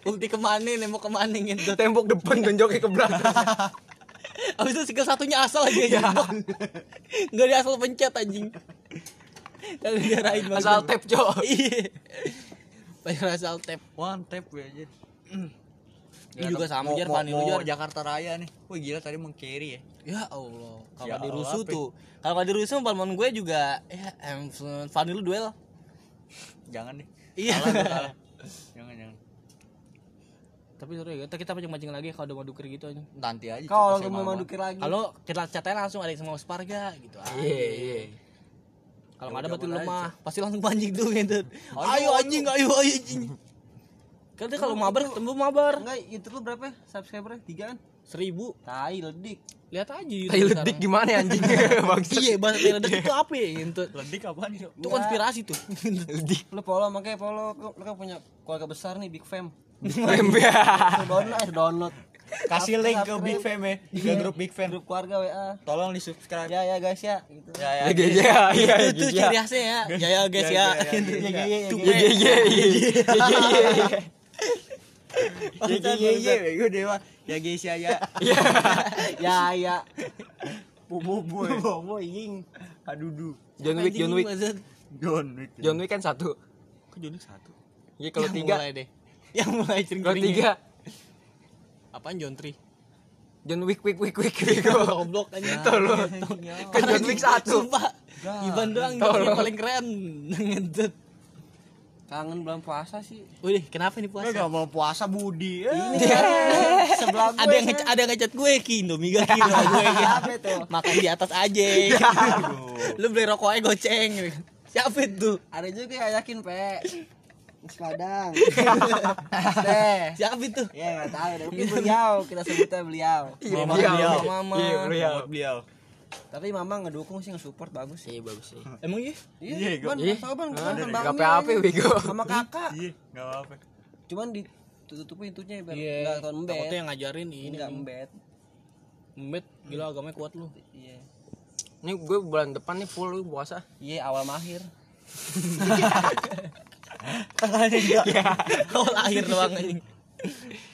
Bukti ke mana nih mau ke mana gitu. Tembok depan gonjoknya ke belakang. Abis itu skill satunya asal aja ya. Enggak dia asal pencet anjing. Kalau dia rain banget. Asal tap, Cok. Iya. Asal tap. one tap gue aja Ini juga sama Mau- Jar Fani lu Jar. Jakarta Raya nih wah gila tadi mau carry ya Ya Allah. Kalau Ya dirusuh Allah, tuh. Kalau nggak dirusuh palmon gue juga ya em Fani lu duel. jangan deh Iya. Jangan jangan Tapi seru ya. Ntar kita pancing-pancing lagi kalau udah mau duker gitu aja. Nanti aja. Kalau mau Mama. mandukir lagi. Kalau kita catanya langsung ada yang sama Sparga gitu. Iya, iya. Kalau nggak ada berarti lemah, pasti langsung pancing tuh gitu. Ayo, anjing, ayo ayo anjing. Kan dia kalau mabar ketemu mabar. enggak YouTube lu berapa? Subscribernya? Tiga kan? Seribu. Tai ledik. Lihat aja Tai ledik gimana ya, anjing? Bangsat. Iya, bahasa tai ledik itu apa ya? Itu, Ledik apaan nih? Itu konspirasi tuh. Lu follow makanya follow lu kan punya keluarga besar nih Big Fam. Download, eh, download. Kasih link ke Big Fam ya. Ke grup Big Fam. Grup keluarga WA. Tolong di subscribe. Ya ya guys ya gitu. Ya ya. Ya, ya, ya, Itu ciri khasnya ya. Ya ya guys ya. Ya, ya, ya. Iya, iya, iya. Ya ya ya ya. Gue dewa. Ya guys ya ya. ya ya. Bobo boy. Bobo ying. Adudu. John Wick, John Wick. John Wick. John Wick kan satu. Kok John Wick satu? Iya, kalau tiga. mulai deh. Yang mulai cering Kalau tiga. Apaan John Tri? John Wick, Wick, Wick, Wick, Wick. Goblok aja. Tolong. Kan John Wick satu. Sumpah. Iban doang yang paling keren. Ngentut. Kangen bulan puasa sih. Wih, kenapa nih puasa? gak mau puasa Budi. Eh. Sebelah gue. ada yang nge- ada yang ngechat gue ki Indomie gak ki Sama gue makan di atas aja lu beli rokok aja goceng siapa itu Ada juga yang yakin, Pe. Nasi Padang. Teh. siapa itu Ya enggak tahu deh. Mungkin beliau kita sebutnya beliau. Iya, Mama beliau. beliau. Mama. Iya, beliau. Beliau. Tapi mama ngedukung sih nge-support bagus sih. Iya, bagus sih. emang iya Iya, gua- Ban, Iya. tahu ban, Ah, kan Gak bangunnya apa-apa. Wigo. Sama kakak. Iya, gak apa-apa. Cuman ditutup pintunya biar iya enggak tahun embet. takutnya yang ngajarin ini Enggak embet. mbet gila agamanya kuat lu Iya. Ini gue bulan depan nih full puasa. Iya, awal mahir. awal akhir doang anjing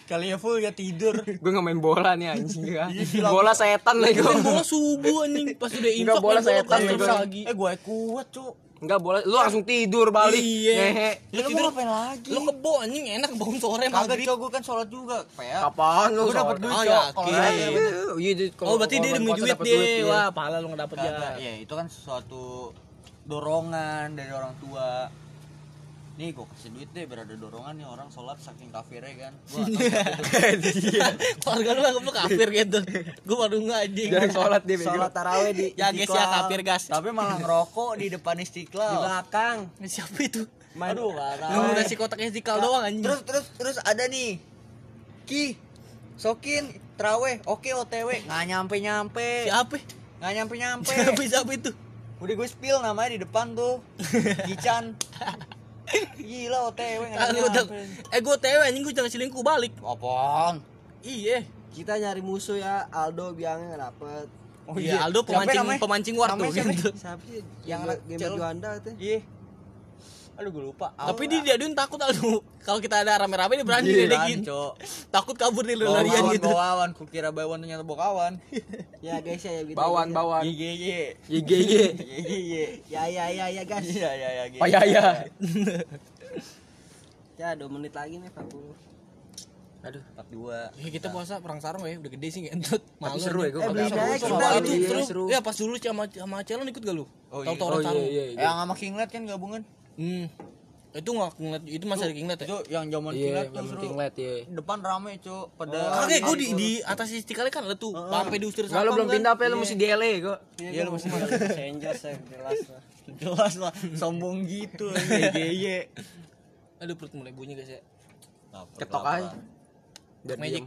Kali ya full ya tidur. Gue gak main bola nih anjing ya. Iya, Bola setan lah gue. Bola subuh anjing pas udah infak bola setan lagi Eh gue kuat cuk. Enggak bola, lu langsung tidur balik. Iya. Ya lu mau ngapain lagi? lu kebo anjing enak bangun sore Kagak maghrib cok gue kan sholat juga. Pea. Kapan lu? Gue dapet sholat? duit Oh, yakin. Iya, di- oh berarti dia demi duit dia iya. wah pahala lu nggak dapet ya Kagak, ya itu kan suatu dorongan dari orang tua. Nih gue kasih duit deh biar ada dorongan nih orang sholat saking kafirnya kan. Gua keluarga lu nggak lu kafir gitu gue baru nggak anjing Jarang sholat dia bego. Sholat tarawih di ya guys ya kafir gas tapi malah ngerokok di depan di istiqlal. belakang. siapa itu Aduh, parah. lu udah si kotak istiqlal doang anjing Terus terus terus ada nih. Ki Sokin Traweh, oke OTW nggak nyampe nyampe, siapa nggak nyampe nyampe. siapa siapa itu Udah gue spill namanya di depan tuh, Gican. Gila OTW udah- nyampe. eh gue tewe anjing gue jangan selingkuh balik Apaan? iya Kita nyari musuh ya, Aldo biangnya nggak dapet. Oh iya Aldo pemancing namanya? pemancing war tuh Namanya siapa? gitu Siapa sih? Yang game Juanda itu. Iya. Aduh gue lupa. tapi dia diaduin takut Aldo kalau kita ada rame-rame dia berani Iya, ledekin Cok. takut kabur Bawa larian kawan, gitu bawa kawan, kukira bawan ternyata bawa kawan. Ya guys ya, ya gitu. Bawan, guys, bawan. Iya iya iya. Iya, iya. Iya iya. Ya ya ya ya guys. Iya iya iya. Oh iya, iya. Ya 2 menit lagi nih 40. Aduh. 42. Ya, kita puasa perang sarung ya, udah gede sih ngentut. Tapi Malu. seru ya gue. Eh, beli aja, Seru Kita itu Iya, seru. seru. Ya pas dulu sama sama Celon ikut gak lu? Oh, Tahu iya. tahu Oh orang iya, sarung. iya, iya. Yang sama Kinglet kan gabungan. Hmm. Itu nggak ngeliat itu masih ada kinglet ya? Itu yang zaman Iya, Kinglet yang tuh seru. penting liat ya. Depan rame, Cuk. Pada Kakek gue di, di atas istiqlal kan ada tuh, sampai diusir Enggak lu belum kan. pindah apa lu mesti DLE kok. Iya, lu mesti Senjos ya jelas lah. jelas lah sombong gitu GGY. Aduh perut mulai bunyi guys ya. Ketok aja. Biar diem.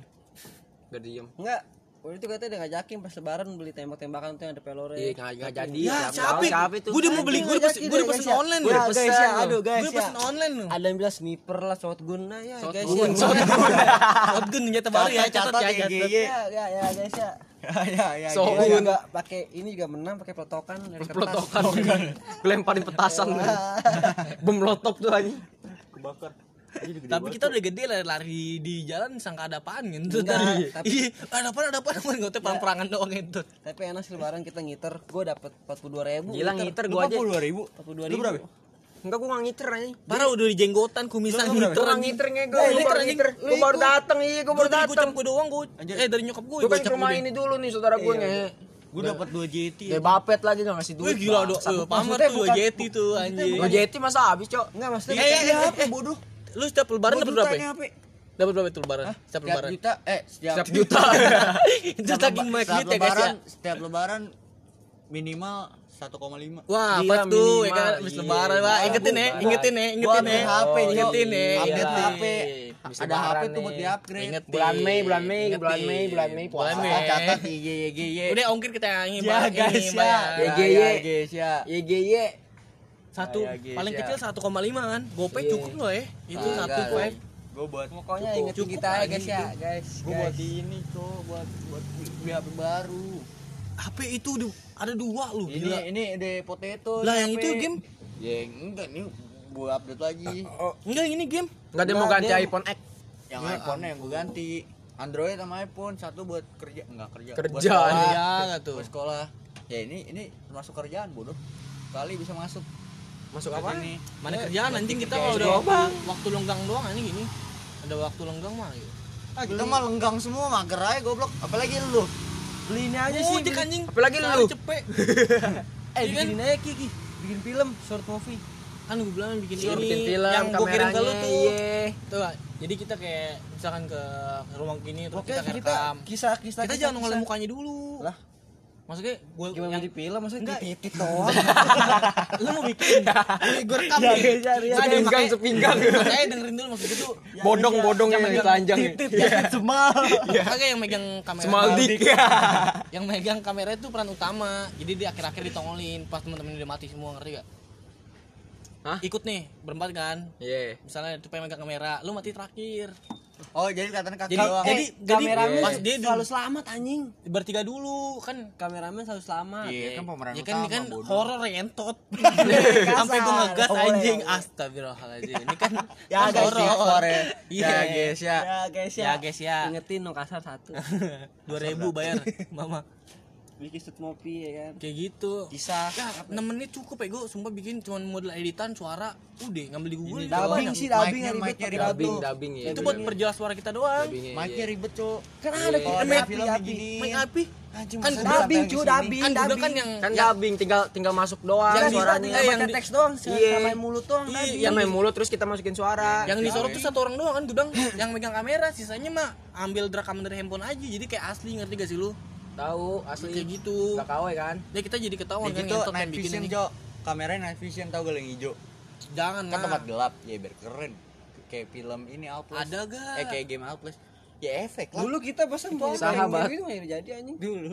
Biar diem. Enggak. Waktu itu katanya udah ngajakin pas lebaran beli tembak-tembakan tuh yang ada pelore. Iya, nggak nggak jadi. Ya, Siapa siapa? tahu Siapa itu? Gue udah mau beli, gue udah pesen, gue udah pesen online Ya, loh. guys pesen ya, aduh guys Gue ya. pesen online loh. Ada yang bilang sniper lah, shotgun lah ya guys ya. Shotgun, Shotgun nyata baru ya, catat ya. Ya, ya, guys ya. Ya ya ya. So- Gua Shotgun. juga pakai ini juga menang pakai pelotokan dari kertas. Pelotokan. Lemparin petasan. Bom lotok tuh anjing. Kebakar. Tapi kita udah gede lah lari di jalan sangka ada apaan gitu. Enggak, tapi- Iya, ada apaan ada apaan tahu perang-perangan doang itu. Tapi enak sih lebaran kita ngiter. Gue dapet 42 ribu. Gila ngiter gua aja. dua ribu. 42 Lu berapa? ribu. Enggak gua ngiter anjing. Parah udah di jenggotan kumisan Gua ngiter nggak ngiter ngego. Eh, Gua ngiter anjing. ngiter. Gua baru datang iya, gua baru Gue datang. gue doang gue. Eh dari nyokap gue. Gua kan ke rumah ini dulu nih saudara gue ngehe. Gue dapat 2 JT. Kayak bapet lagi nggak ngasih Wih duit. gila dong, Bangsat. pamer tuh bukan- Yeti tuh anjing. Gua jeti masa habis, Cok. Enggak maksudnya Eh, eh, eh, apa bodoh? Lu setiap lebaran dapat berapa? ya? Dapat berapa itu lebaran? Setiap Setiap lebaran. juta eh setiap, Setiap juta. Itu saking banyak duit ya guys ya. lebaran, setiap lebaran minimal 1,5. Wah, apa tuh? Ya kan habis lebaran, Wah, ingetin ya, ingetin ya, ingetin gua ya. upgrade HP, ingetin ya, Update ingetin. HP. Ada HP tuh buat di-upgrade. Ingetin. Bulan Mei, bulan Mei, Ingetin. bulan Mei, bulan Mei, Bulan puasa. Mei. Ah, catat IG YG Udah ongkir kita yang ini, Ya Bang. guys ya. Ya, Ya ya, guys ya. YGY. Satu, Ya, guys, paling ya. kecil 1,5 kan. Gopay Iya. cukup loh ya. Itu Kagak, satu dong. poin. Gua buat Pokoknya cukup. ingetin Cukup kita ya guys ya, itu. guys. Guys. buat ini tuh buat buat beli HP baru. HP itu ada dua lu, Ini gila. ini ada potato. Lah, yang HP. itu game? Ya enggak nih gua update lagi. Enggak, ini game. Enggak dia mau Nah, ganti dia- iPhone X. Yang iPhone yang gua ganti. Android sama iPhone satu buat kerja enggak kerja. Kerja, Buat sekolah. Nggak tuh? Buat sekolah. Ya ini ini termasuk kerjaan bodoh. Kali bisa masuk. Masuk apa? sini. Mana kerjaan anjing kita kalau udah waktu, lenggang doang anjing gini. Ada waktu lenggang mah. ya. Ah, kita mah lenggang semua mager aja goblok. Apalagi lu. Beli ini aja sih. Beli- anjing. Apalagi lu. cepet. Eh, Iya kan? bikin aja Kiki. Bikin film, short movie. Kan gue bilang bikin ini film, yang gue kirim ke lu tuh. iya. Tuh, jadi kita kayak misalkan ke rumah gini terus Oke, kita kita rekam. kisah-kisah. Kita jangan nongolin mukanya dulu. Lah. Maksudnya gue Gimana yang di film maksudnya Enggak. titit doang. lu mau bikin gue rekam Ya, nih. ya, ya. Sepinggang, makanya- sepinggang. Makanya dengerin dulu maksud gue tuh Bodong-bodong yang lagi telanjang. Titit, titit semal. Kagak yang megang kamera Small dick. yang megang kamera itu peran utama jadi di akhir-akhir ditongolin pas teman-teman udah mati semua ngerti gak Hah? ikut nih berempat kan Iya. misalnya itu pengen megang kamera lu mati terakhir Oh, jadi katanya kaki Jadi- doang. jadi- Eh, kameramen pas dia selalu selamat anjing. bertiga dulu kan Kameramen selalu selamat. Iya, kan pemeran ya kan ini utama, kan bodoh. horor rentot sampai gue ngegas Oh, anjing astagfirullahaladzim ini kan Ya, guys, horor ya. iya Ya, guys ya. Ya guys ya. Ya, guys, ya. Ingetin dong kasar satu. dua ribu bayar mama Bikin shoot movie ya kan. kayak gitu Kisah. ya 6 menit cukup ya gue sumpah bikin cuma model editan suara udah ngambil di google. Dubbing sih, dubbing yang ribet. Dubbing, dubbing ya. itu buat perjelas suara kita doang Dubbingnya, Mic-nya iya. ribet, Cuk. Kan ada Iya. Ada api film api. Mic api Anjing, Kan masa gua Dubbing cu, dubbing. kan dubbing. kan yang Kan yang- dubbing tinggal tinggal masuk doang Yang suaranya. tinggal Eh, yang teks doang, Iya. sama mulut doang. Iya, main mulut terus kita masukin suara. yang disorot tuh satu orang doang kan gue bilang yang megang kamera sisanya mah ambil rekaman dari handphone aja jadi kayak asli ngerti gak sih lu Tahu asli. kayak gitu Enggak KW kan? ya kita jadi ketahuan Kayak kan gitu night yang bikin vision, Jo. Kameranya night vision tau gak yang hijau? jangan Kan tempat gelap, ya biar keren. Kayak film ini Outlast. ada gak Eh kayak game Outlast. Ya efek lah. Dulu kita pasang bawa Sahabat. Itu nggak jadi anjing. Dulu.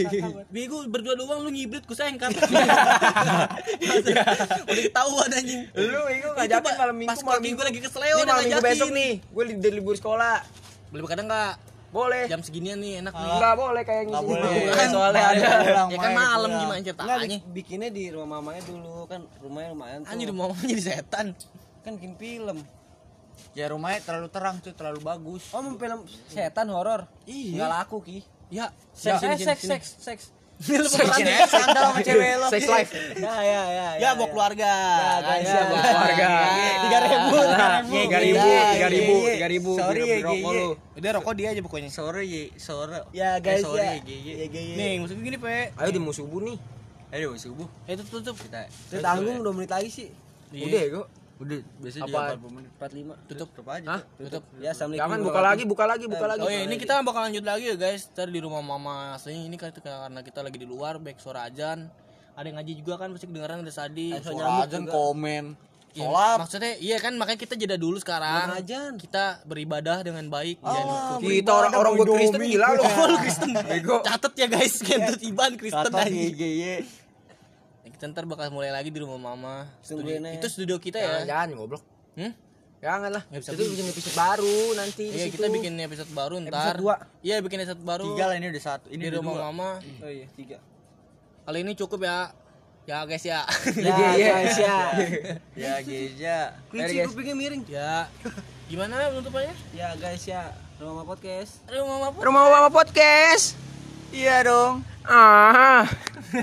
Bego berdua doang lu ngibrit ku sengkat udah ketahuan anjing Lu Itu, ngajakin malam minggu pas malam minggu. lagi keseleo Ini udah minggu ngajakin. besok nih. Gue di, di libur sekolah. boleh kadang nggak Boleh. jam seginian nih enak nih Enggak boleh kayak Nggak ngisi boleh. Kan Soalnya ada. pulang, ya kan malam pulang. gimana ceritanya bikinnya di rumah mamanya dulu kan rumahnya lumayan tuh. anjir di mau jadi setan kan bikin film. Ya rumahnya terlalu terang tuh, terlalu bagus. Oh, mau film setan horor. Iya. Enggak laku, Ki. ya Seks, sini, eh, sini, seks, sini. seks, seks. Lu aja sandal sama cewek lo. Sex life. Ya, ya, ya. ya bawa keluarga Ya, guys, ya, ya, bawa ya. keluarga. Tiga ribu, tiga ribu. Tiga ribu, Iya, tiga ribu, iya. Sorry ya, rokok Gi. lu. udah rokok dia aja pokoknya Sore ya, sore. Ya, Eh, guys, sorry, ya. Ya, nih maksudnya gini pe Ayo di musuh subuh nih. Aduh, subuh. eh tutup Kita tanggung 2 menit lagi sih. Iya. Udah ya, kok. Udah biasa Apa? dia 40 menit. 45. tutup Tutup aja. Hah? tutup Ya, assalamualaikum. Jangan buka lagi, buka lagi, buka lagi. Oh iya, ini kita bakal lanjut lagi ya guys. Tadi di rumah mama aslinya ini karena kita lagi di luar, baik suara ajan. Ada yang ngaji juga kan pasti kedengaran ada sadi. Suara aja komen. Iya, Sholat. maksudnya iya kan makanya kita jeda dulu sekarang. Ajan. Kita beribadah dengan baik Ah, jangan ikut. Kita orang-orang gue Kristen gila lu. Oh, lu Kristen. Catet ya guys, kentut Iban Kristen aja. Kita ntar bakal mulai lagi di rumah mama. Studio, itu studio kita Jangan, ya. jangan goblok. Hmm? Jangan lah. Bisa Itu bikin episode baru nanti di Iya, kita bikin episode baru ntar. Episode dua. Iya, bikin episode baru. Tiga lah ini udah satu. Ini di rumah dua. mama. Oh iya, 3. Kali ini cukup ya. Ya guys ya. Ya, guys, ya. Ya Geja. Kunci kupingnya miring. ya. Gimana penutupannya? Ya, guys, ya. Rumah podcast. Aduh mama Rumah Mama Podcast. Iya dong. Ah.